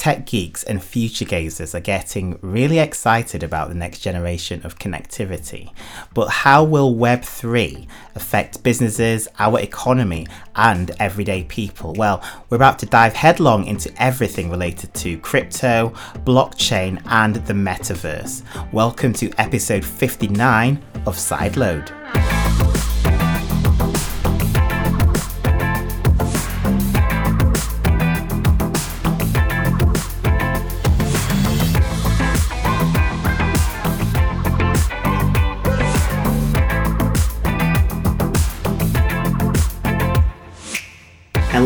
tech geeks and future gazers are getting really excited about the next generation of connectivity. But how will Web3 affect businesses, our economy, and everyday people? Well, we're about to dive headlong into everything related to crypto, blockchain, and the metaverse. Welcome to episode 59 of Sideload.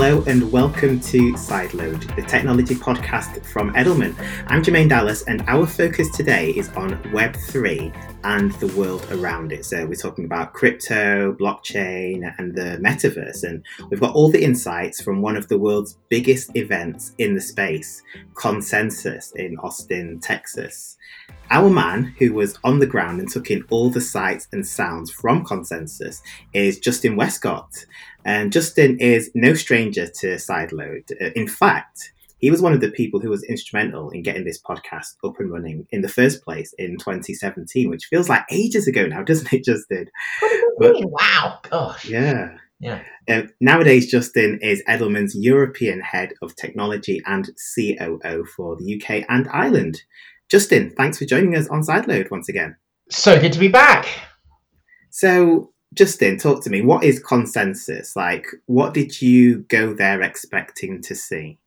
Hello and welcome to Sideload, the technology podcast from Edelman. I'm Jermaine Dallas, and our focus today is on Web3 and the world around it. So, we're talking about crypto, blockchain, and the metaverse. And we've got all the insights from one of the world's biggest events in the space, Consensus in Austin, Texas. Our man, who was on the ground and took in all the sights and sounds from Consensus, is Justin Westcott. And Justin is no stranger to Sideload. Uh, in fact, he was one of the people who was instrumental in getting this podcast up and running in the first place in 2017, which feels like ages ago now, doesn't it, Justin? But, wow, gosh. Yeah. Yeah. Um, nowadays, Justin is Edelman's European head of technology and COO for the UK and Ireland. Justin, thanks for joining us on Sideload once again. So good to be back. So, Justin, talk to me. What is consensus? Like, what did you go there expecting to see?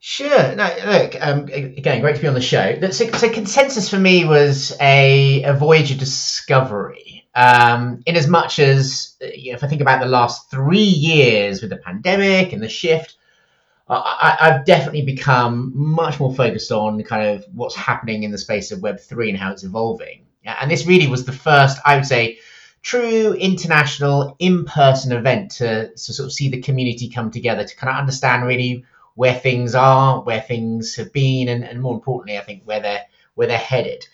Sure. No, look, um, again, great to be on the show. So, so consensus for me was a, a voyage of discovery. Um, in as much as, you know, if I think about the last three years with the pandemic and the shift, I, have definitely become much more focused on kind of what's happening in the space of Web3 and how it's evolving. And this really was the first, I would say, true international in-person event to, to sort of see the community come together to kind of understand really where things are, where things have been, and, and more importantly, I think where they're where they're headed.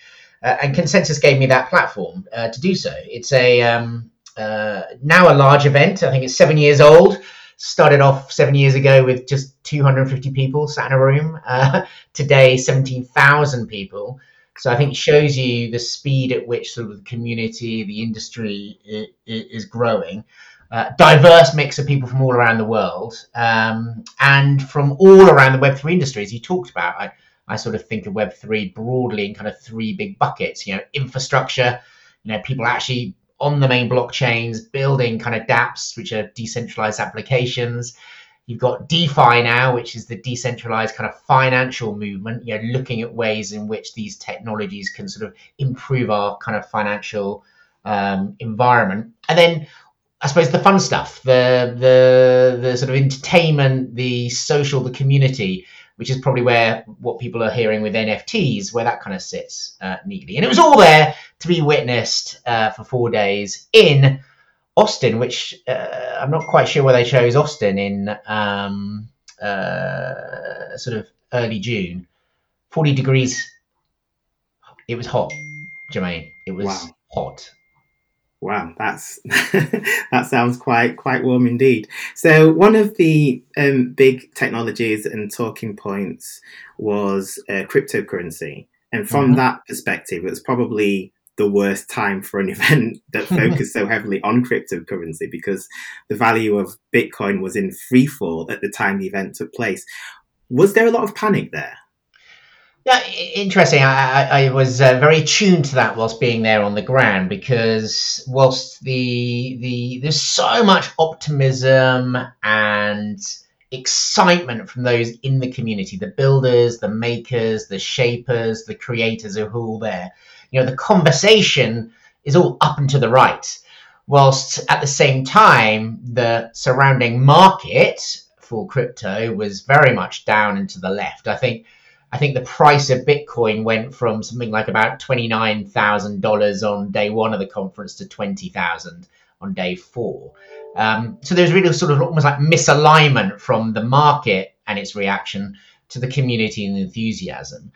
Uh, and Consensus gave me that platform uh, to do so. It's a um, uh, now a large event. I think it's seven years old. Started off seven years ago with just 250 people sat in a room. Uh, today, 17,000 people. So I think it shows you the speed at which sort of the community, the industry is growing. Uh, diverse mix of people from all around the world um, and from all around the Web3 industry, as you talked about. I, I sort of think of Web3 broadly in kind of three big buckets. You know, infrastructure. You know, people actually on the main blockchains building kind of DApps, which are decentralized applications. You've got DeFi now, which is the decentralized kind of financial movement, you know, looking at ways in which these technologies can sort of improve our kind of financial um, environment. And then I suppose the fun stuff, the the the sort of entertainment, the social, the community, which is probably where what people are hearing with NFTs, where that kind of sits uh, neatly. And it was all there to be witnessed uh, for four days in Austin, which uh, I'm not quite sure why they chose Austin in um, uh, sort of early June. 40 degrees. It was hot, Jermaine. It was wow. hot. Wow, that's that sounds quite quite warm indeed. So one of the um, big technologies and talking points was uh, cryptocurrency, and from mm-hmm. that perspective, it was probably the worst time for an event that focused so heavily on cryptocurrency because the value of Bitcoin was in free fall at the time the event took place. Was there a lot of panic there? Yeah, interesting. I, I was uh, very tuned to that whilst being there on the ground because whilst the the there's so much optimism and excitement from those in the community, the builders, the makers, the shapers, the creators are all there you know the conversation is all up and to the right whilst at the same time the surrounding market for crypto was very much down and to the left i think i think the price of bitcoin went from something like about $29000 on day one of the conference to 20000 on day four um, so there's really sort of almost like misalignment from the market and its reaction to the community and enthusiasm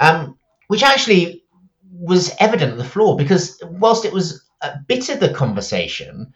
um, which actually was evident at the floor because whilst it was a bit of the conversation,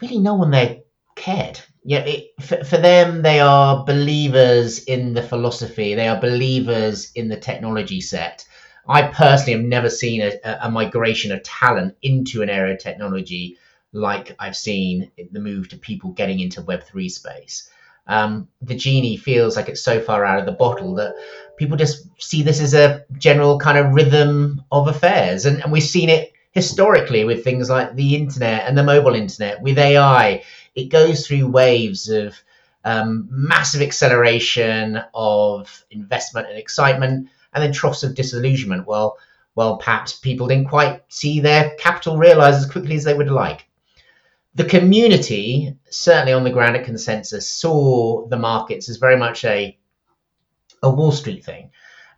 really no one there cared. Yeah, it, for, for them, they are believers in the philosophy. They are believers in the technology set. I personally have never seen a, a migration of talent into an area of technology like I've seen the move to people getting into Web3 space. Um, the genie feels like it's so far out of the bottle that people just see this as a general kind of rhythm of affairs. And, and we've seen it historically with things like the internet and the mobile internet, with AI. It goes through waves of um, massive acceleration of investment and excitement, and then troughs of disillusionment. Well, well, perhaps people didn't quite see their capital realized as quickly as they would like the community, certainly on the ground at Consensus, saw the markets as very much a a Wall Street thing,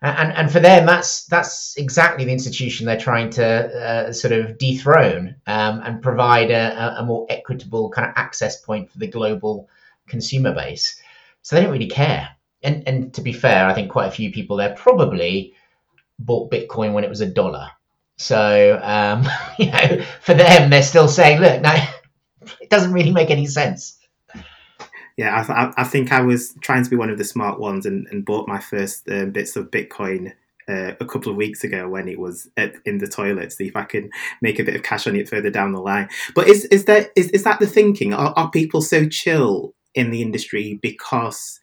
and and for them, that's that's exactly the institution they're trying to uh, sort of dethrone um, and provide a, a, more equitable kind of access point for the global consumer base. So they don't really care. And and to be fair, I think quite a few people there probably bought Bitcoin when it was a dollar. So um, you know, for them, they're still saying, look, now it doesn't really make any sense. Yeah, I, I, think I was trying to be one of the smart ones and, and bought my first um, bits of Bitcoin uh, a couple of weeks ago when it was at, in the toilet. See if I can make a bit of cash on it further down the line. But is is there is, is that the thinking? Are, are people so chill in the industry because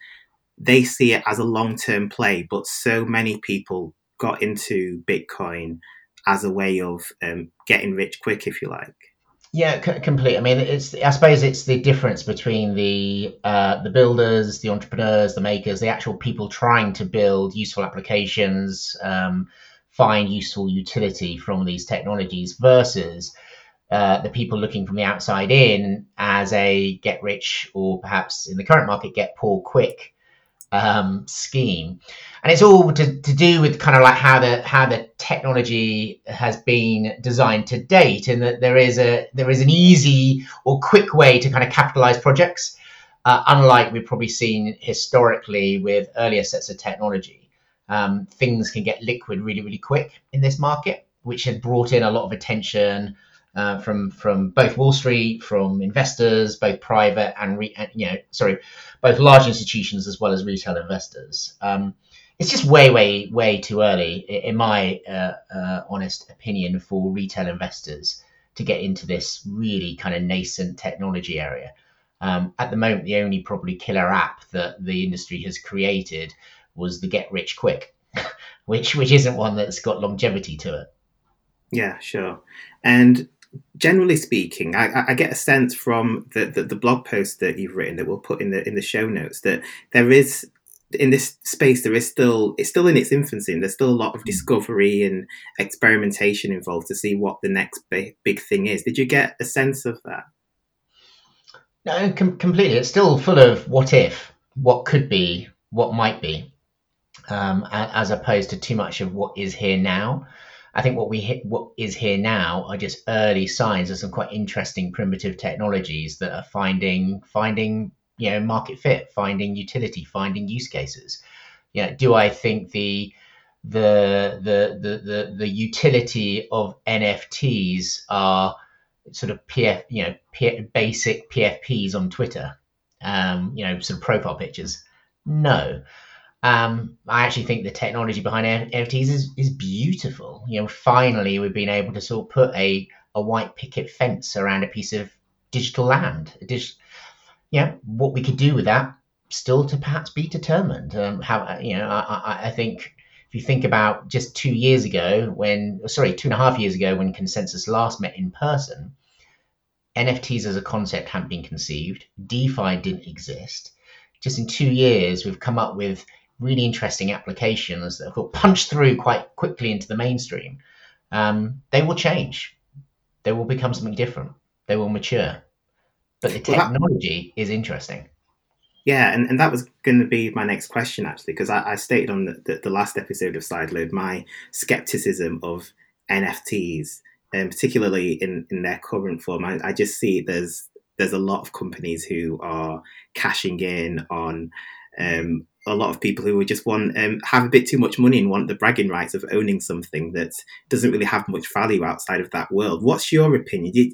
they see it as a long term play? But so many people got into Bitcoin as a way of um, getting rich quick, if you like. Yeah, c- complete. I mean, it's I suppose it's the difference between the uh, the builders, the entrepreneurs, the makers, the actual people trying to build useful applications, um, find useful utility from these technologies versus uh, the people looking from the outside in as a get rich or perhaps in the current market get poor quick um, scheme, and it's all to, to do with kind of like how the how the technology has been designed to date, and that there is a there is an easy or quick way to kind of capitalize projects, uh, unlike we've probably seen historically with earlier sets of technology. Um, things can get liquid really really quick in this market, which has brought in a lot of attention. Uh, from from both Wall Street, from investors, both private and re, you know, sorry, both large institutions as well as retail investors. Um, it's just way, way, way too early, in my uh, uh, honest opinion, for retail investors to get into this really kind of nascent technology area. Um, at the moment, the only probably killer app that the industry has created was the Get Rich Quick, which which isn't one that's got longevity to it. Yeah, sure. And generally speaking, I, I, get a sense from the, the, the blog post that you've written that we'll put in the in the show notes that there is in this space there is still it's still in its infancy and there's still a lot of hmm. discovery and experimentation involved to see what the next big, big thing is. Did you get a sense of that? No, com- completely. It's still full of what if, what could be, what might be, um, as opposed to too much of what is here now. I think what we hit, what is here now are just early signs of some quite interesting primitive technologies that are finding finding you know market fit, finding utility, finding use cases. You know, do I think the the the the the, the utility of NFTs are sort of PF, you know, P- basic PFPs on Twitter, um, you know, sort of profile pictures? No. Um, I actually think the technology behind NFTs is, is beautiful. You know, finally we've been able to sort of put a, a white picket fence around a piece of digital land. Dig- yeah, what we could do with that still to perhaps be determined. Um, how you know, I, I think if you think about just two years ago when, sorry, two and a half years ago when Consensus last met in person, NFTs as a concept hadn't been conceived. DeFi didn't exist. Just in two years, we've come up with really interesting applications that will punch through quite quickly into the mainstream, um, they will change. They will become something different. They will mature. But the technology well, that, is interesting. Yeah, and, and that was going to be my next question actually, because I, I, stated on the, the, the, last episode of Sideload my skepticism of NFTs, and particularly in, in their current form. I, I just see there's there's a lot of companies who are cashing in on um, a lot of people who just want um, have a bit too much money and want the bragging rights of owning something that doesn't really have much value outside of that world. What's your opinion?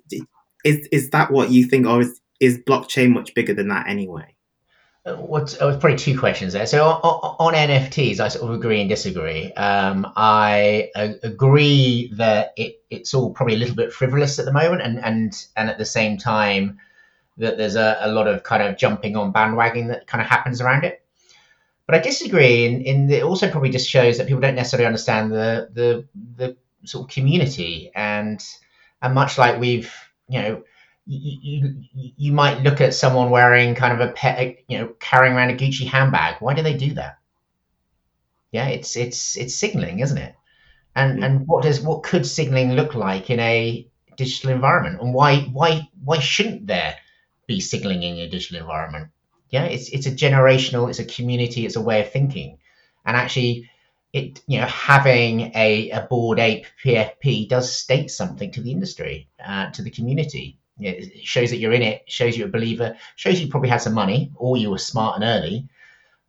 is is that what you think, or is, is blockchain much bigger than that anyway? Uh, what's oh, probably two questions there. So on, on, NFTs, I sort of agree and disagree. Um, I uh, agree that it, it's all probably a little bit frivolous at the moment, and and and at the same time that there's a, a lot of kind of jumping on bandwagon that kind of happens around it. But I disagree, in, in it also probably just shows that people don't necessarily understand the the the sort of community and and much like we've you know you, you, you might look at someone wearing kind of a pet, you know, carrying around a Gucci handbag. Why do they do that? Yeah, it's it's it's signaling, isn't it? And and what does what could signaling look like in a digital environment? And why why why shouldn't there be signaling in a digital environment? Yeah, it's it's a generational, it's a community, it's a way of thinking, and actually, it you know having a a bored ape PFP does state something to the industry, uh, to the community it shows that you're in it, shows you're a believer, shows you probably had some money or you were smart and early.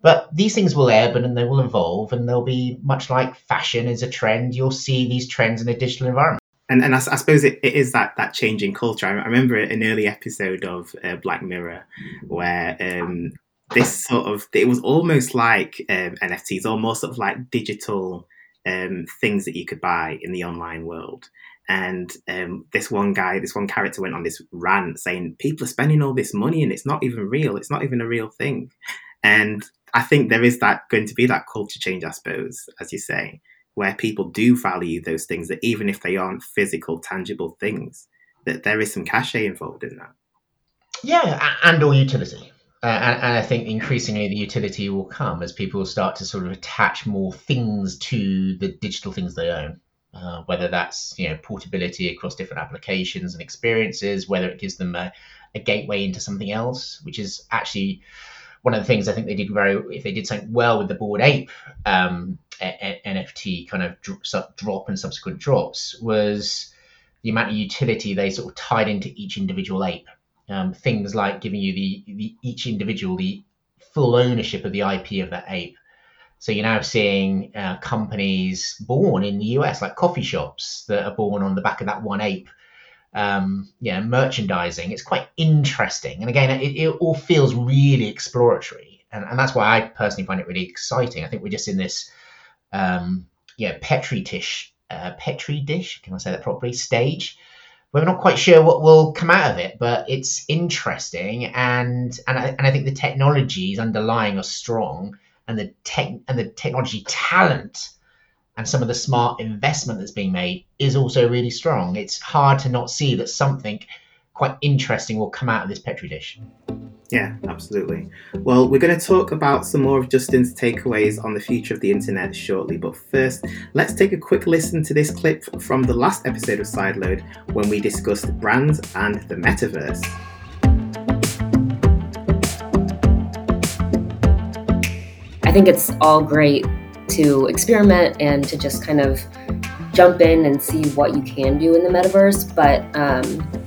But these things will ebb and they will evolve, and they'll be much like fashion is a trend. You'll see these trends in a digital environment. And, and I, I suppose it, it is that, that changing culture. I, I remember an early episode of uh, Black Mirror where um, this sort of it was almost like um, NFTs, almost sort of like digital um, things that you could buy in the online world. And um, this one guy, this one character went on this rant saying people are spending all this money and it's not even real. It's not even a real thing. And I think there is that going to be that culture change, I suppose, as you say, where people do value those things that even if they aren't physical, tangible things, that there is some cachet involved in that. Yeah, and or utility. Uh, and, and, I think increasingly the utility will come as people start to sort of attach more things to the digital things they own. Uh, whether that's you know portability across different applications and experiences, whether it gives them a, a, gateway into something else, which is actually one of the things I think they did very if they did something well with the Bored Ape um, NFT kind of drop, drop and subsequent drops was the amount of utility they sort of tied into each individual ape. Um, things like giving you the, the each individual the full ownership of the IP of that ape so you're now seeing uh, companies born in the US, like coffee shops that are born on the back of that one ape. Um, yeah, merchandising. It's quite interesting, and again, it, it all feels really exploratory, and, and that's why I personally find it really exciting. I think we're just in this, um, yeah, petri dish, uh, petri dish. Can I say that properly? Stage. We're not quite sure what will come out of it, but it's interesting, and and I, and I think the technologies underlying are strong and the tech and the technology talent and some of the smart investment that's being made is also really strong. It's hard to not see that something quite interesting will come out of this petri dish. Yeah, absolutely. Well, we're going to talk about some more of Justin's takeaways on the future of the internet shortly, but first, let's take a quick listen to this clip from the last episode of Sideload when we discussed brands and the metaverse. I think it's all great to experiment and to just kind of jump in and see what you can do in the metaverse. But um,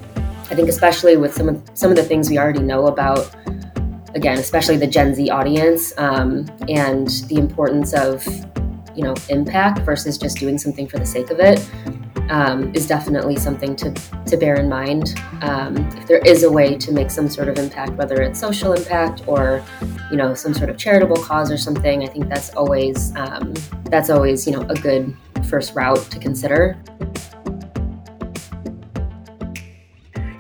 I think especially with some of some of the things we already know about, again, especially the Gen Z audience um, and the importance of you know impact versus just doing something for the sake of it um, is definitely something to, to bear in mind. Um, if there is a way to make some sort of impact, whether it's social impact or you know some sort of charitable cause or something, I think that's always um, that's always you know a good first route to consider.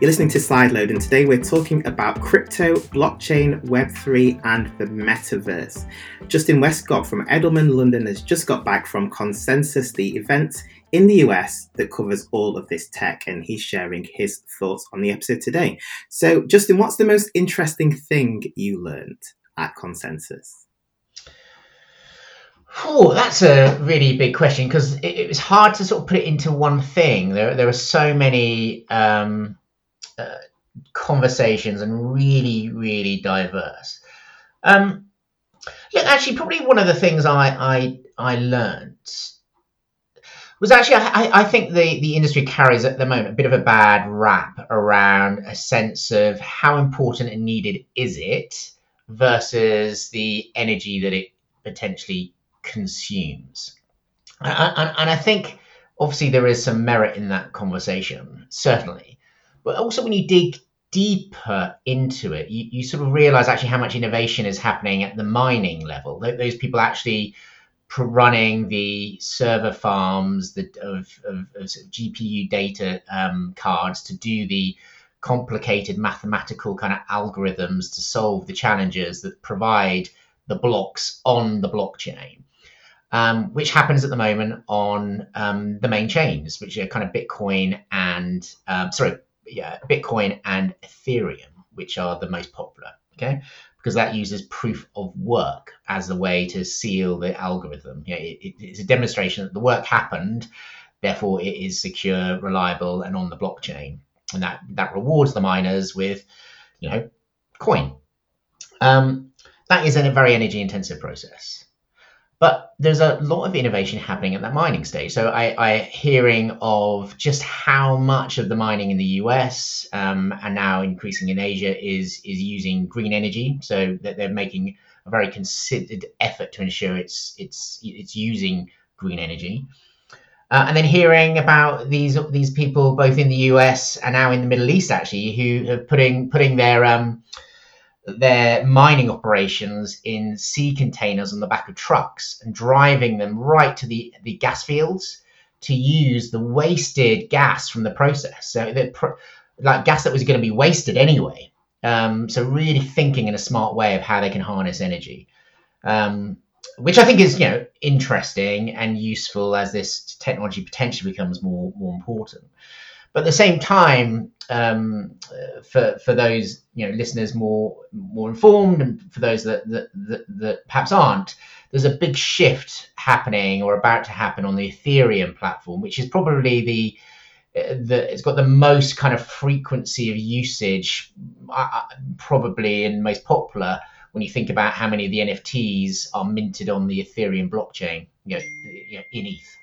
You're listening to Sideload, and today we're talking about crypto, blockchain, Web3, and the metaverse. Justin Westcott from Edelman London has just got back from Consensus, the event in the US that covers all of this tech, and he's sharing his thoughts on the episode today. So, Justin, what's the most interesting thing you learned at Consensus? Oh, that's a really big question because it, it, was hard to sort of put it into one thing. There, there are so many um, uh, conversations and really, really diverse. Um, look, actually, probably one of the things I I, I learned was actually I, I think the, the industry carries at the moment a bit of a bad rap around a sense of how important and needed is it versus the energy that it potentially consumes. And, and, and I think obviously there is some merit in that conversation, certainly. But also when you dig deeper into it, you, you sort of realize actually how much innovation is happening at the mining level. Those people actually running the server farms the, of, of, of GPU data um, cards to do the complicated mathematical kind of algorithms to solve the challenges that provide the blocks on the blockchain, um, which happens at the moment on um, the main chains, which are kind of Bitcoin and um, sorry, yeah, Bitcoin and Ethereum, which are the most popular. Okay, because that uses proof of work as a way to seal the algorithm. Know, it, it, it's a demonstration that the work happened, therefore it is secure, reliable, and on the blockchain, and that that rewards the miners with, you know, coin. Um, that is a very energy intensive process. But there's a lot of innovation happening at that mining stage. So I, I hearing of just how much of the mining in the US um, and now increasing in Asia is is using green energy. So that they're making a very considered effort to ensure it's it's it's using green energy. Uh, and then hearing about these these people both in the US and now in the Middle East actually who are putting putting their um, their mining operations in sea containers on the back of trucks and driving them right to the, the gas fields to use the wasted gas from the process. So the like gas that was going to be wasted anyway. Um, so really thinking in a smart way of how they can harness energy, um, which I think is you know interesting and useful as this technology potentially becomes more more important. But at the same time, um, for for those you know listeners more more informed, and for those that, that that, that perhaps aren't, there's a big shift happening or about to happen on the Ethereum platform, which is probably the the, it's got the most kind of frequency of usage, uh, probably and most popular when you think about how many of the NFTs are minted on the Ethereum blockchain, you know, you know in ETH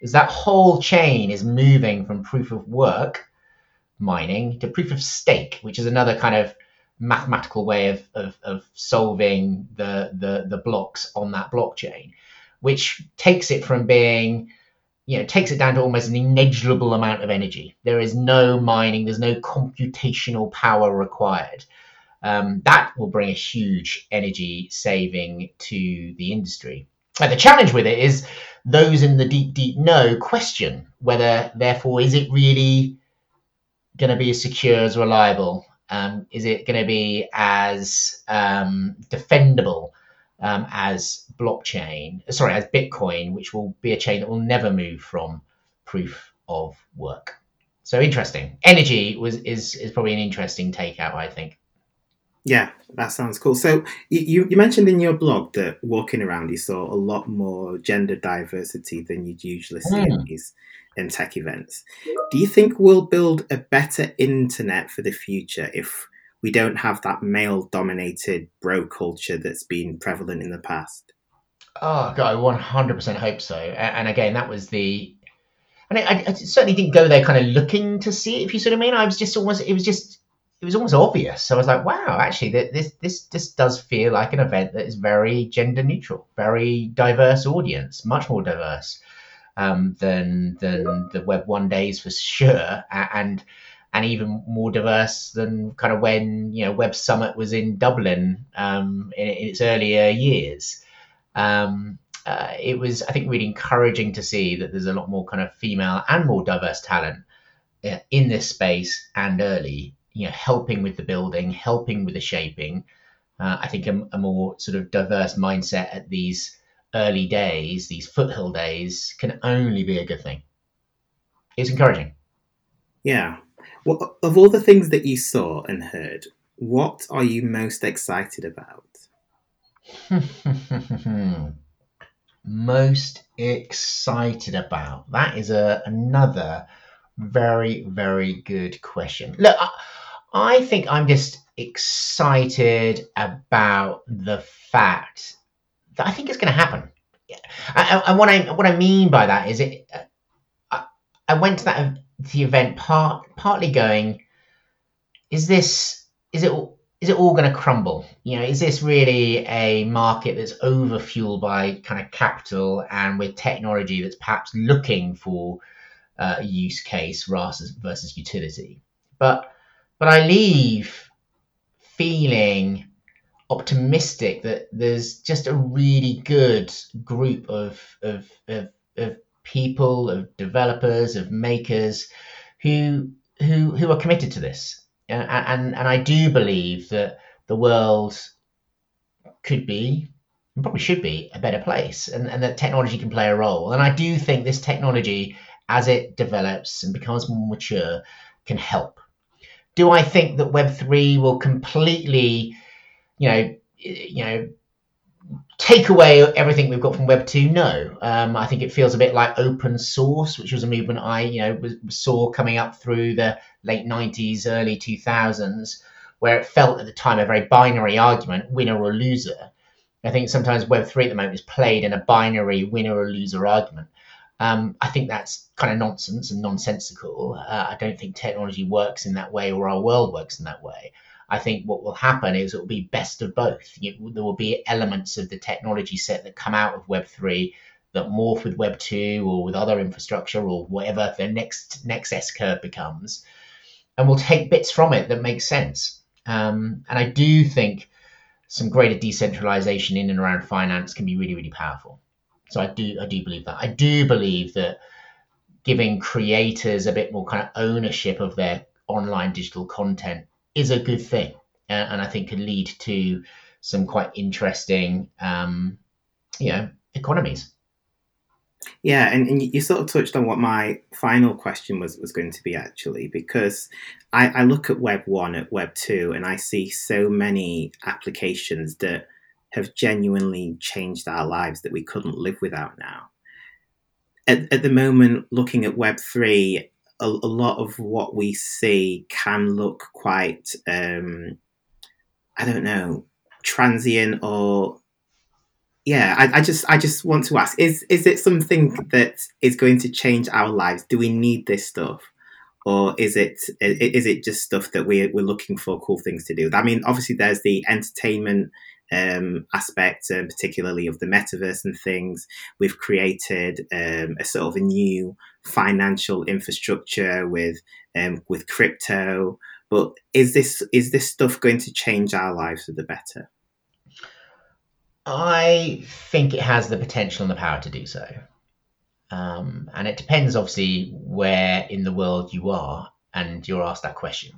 is that whole chain is moving from proof of work mining to proof of stake, which is another kind of mathematical way of, of, of solving the, the, the blocks on that blockchain, which takes it from being you know, takes it down to almost an negligible amount of energy. There is no mining, there's no computational power required. Um, that will bring a huge energy saving to the industry. And the challenge with it is those in the deep, deep know question whether, therefore, is it really going to be as secure as reliable? Um, is it going to be as um, defendable um, as blockchain? Sorry, as Bitcoin, which will be a chain that will never move from proof of work. So interesting. Energy was is is probably an interesting takeout, I think. Yeah, that sounds cool. So you, you mentioned in your blog that walking around you saw a lot more gender diversity than you'd usually see mm. in these in tech events. Do you think we'll build a better internet for the future if we don't have that male dominated bro culture that's been prevalent in the past? Oh god, I 100% hope so. And again, that was the and I, I certainly didn't go there kind of looking to see it, if you sort of mean. I was just almost, it was just it was almost obvious. So I was like, wow, actually, this this this does feel like an event that is very gender neutral, very diverse audience, much more diverse um, than than the Web One days for sure, and and even more diverse than kind of when you know Web Summit was in Dublin um, in, in, its earlier years. Um, uh, it was, I think, really encouraging to see that there's a lot more kind of female and more diverse talent uh, in this space and early you know, helping with the building, helping with the shaping. Uh, I think a, a, more sort of diverse mindset at these early days, these foothill days, can only be a good thing. It's encouraging. Yeah. Well, of all the things that you saw and heard, what are you most excited about? most excited about that is a another very very good question. Look. I, I think I'm just excited about the fact that I think it's going to happen. And what I what I mean by that is it. I, I went to that the event part partly going. Is this is it is it all going to crumble? You know, is this really a market that's overfueled by kind of capital and with technology that's perhaps looking for uh, use case versus versus utility? But but I leave feeling optimistic that there's just a really good group of, of, of, of people, of developers, of makers who who who are committed to this. And, and and I do believe that the world could be and probably should be a better place and, and that technology can play a role. And I do think this technology, as it develops and becomes more mature, can help. Do I think that Web3 will completely, you know, you know, take away everything we've got from Web 2? No. Um, I think it feels a bit like open source, which was a movement I, you know, saw coming up through the late 90s, early 2000s, where it felt at the time a very binary argument, winner or loser. I think sometimes Web3 at the moment is played in a binary winner or loser argument. Um, I think that's kind of nonsense and nonsensical. Uh, I don't think technology works in that way or our world works in that way. I think what will happen is it will be best of both. You, there will be elements of the technology set that come out of Web3 that morph with Web2 or with other infrastructure or whatever the next next S curve becomes, and we'll take bits from it that make sense. Um, and I do think some greater decentralization in and around finance can be really really powerful. So I do I do believe that. I do believe that giving creators a bit more kind of ownership of their online digital content is a good thing, and, and I think can lead to some quite interesting, um, you know, economies. Yeah, and, and you sort of touched on what my final question was was going to be actually, because I, I look at Web one at Web two, and I see so many applications that have genuinely changed our lives that we couldn't live without now. At, at the moment, looking at Web three, a, a lot of what we see can look quite, um, I don't know, transient or yeah. I, I just I just want to ask: is is it something that is going to change our lives? Do we need this stuff? or is it is it just stuff that we're, we're looking for cool things to do? I mean, obviously, there's the entertainment um, aspect, um, particularly of the metaverse and things. We've created um, a sort of a new financial infrastructure with um, with crypto. But is this is this stuff going to change our lives for the better? I think it has the potential and the power to do so. Um, and it depends, obviously, where in the world you are and you're asked that question.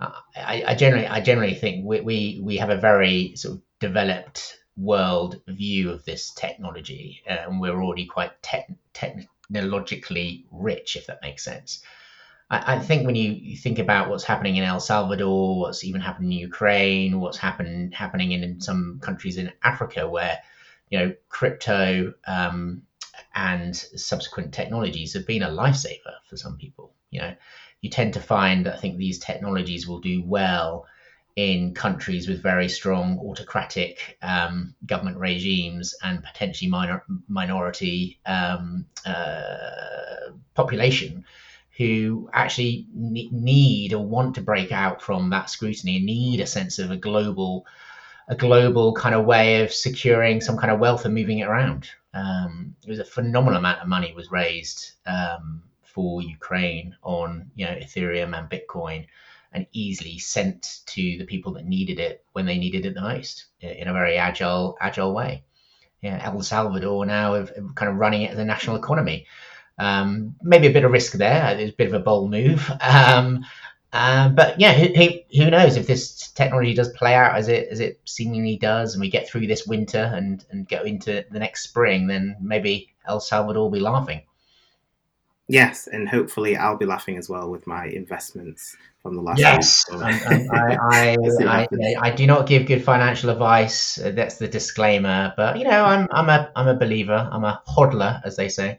Uh, I, I, generally, I generally think we, we, we have a very sort of developed world view of this technology, uh, and we're already quite te- technologically rich, if that makes sense. I, I, think when you, think about what's happening in El Salvador, what's even happening in Ukraine, what's happen, happening in, in some countries in Africa, where you know crypto um, and subsequent technologies have been a lifesaver for some people. You know, you tend to find I think these technologies will do well in countries with very strong autocratic um, government regimes and potentially minor, minority um, uh, population who actually need or want to break out from that scrutiny and need a sense of a global a global kind of way of securing some kind of wealth and moving it around. Um, it was a phenomenal amount of money was raised um, for Ukraine on you know Ethereum and Bitcoin and easily sent to the people that needed it when they needed it the most in a very agile agile way. Yeah, El Salvador now of kind of running it as a national economy. Um, maybe a bit of risk there. It's a bit of a bold move. Um, um, but yeah, who, who, knows if this technology does play out as it as it seemingly does, and we get through this winter and and go into the next spring, then maybe El Salvador will be laughing. Yes, and hopefully I'll be laughing as well with my investments from the last. Yes, I, I, I, I, do not give good financial advice. That's the disclaimer. But you know, I'm I'm a I'm a believer. I'm a hodler, as they say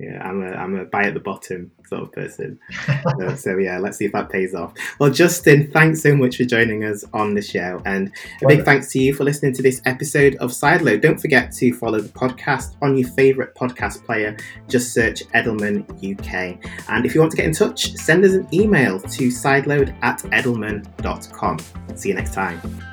yeah, I'm a I'm a buy at the bottom sort of person. so, so, yeah, let's see if that pays off. Well, Justin, thanks so much for joining us on the show, and a big thanks to you for listening to this episode of Sideload. Don't forget to follow the podcast on your favourite podcast player. Just search Edelman UK, and if you want to get in touch, send us an email to sideload at edelman.com. See you next time.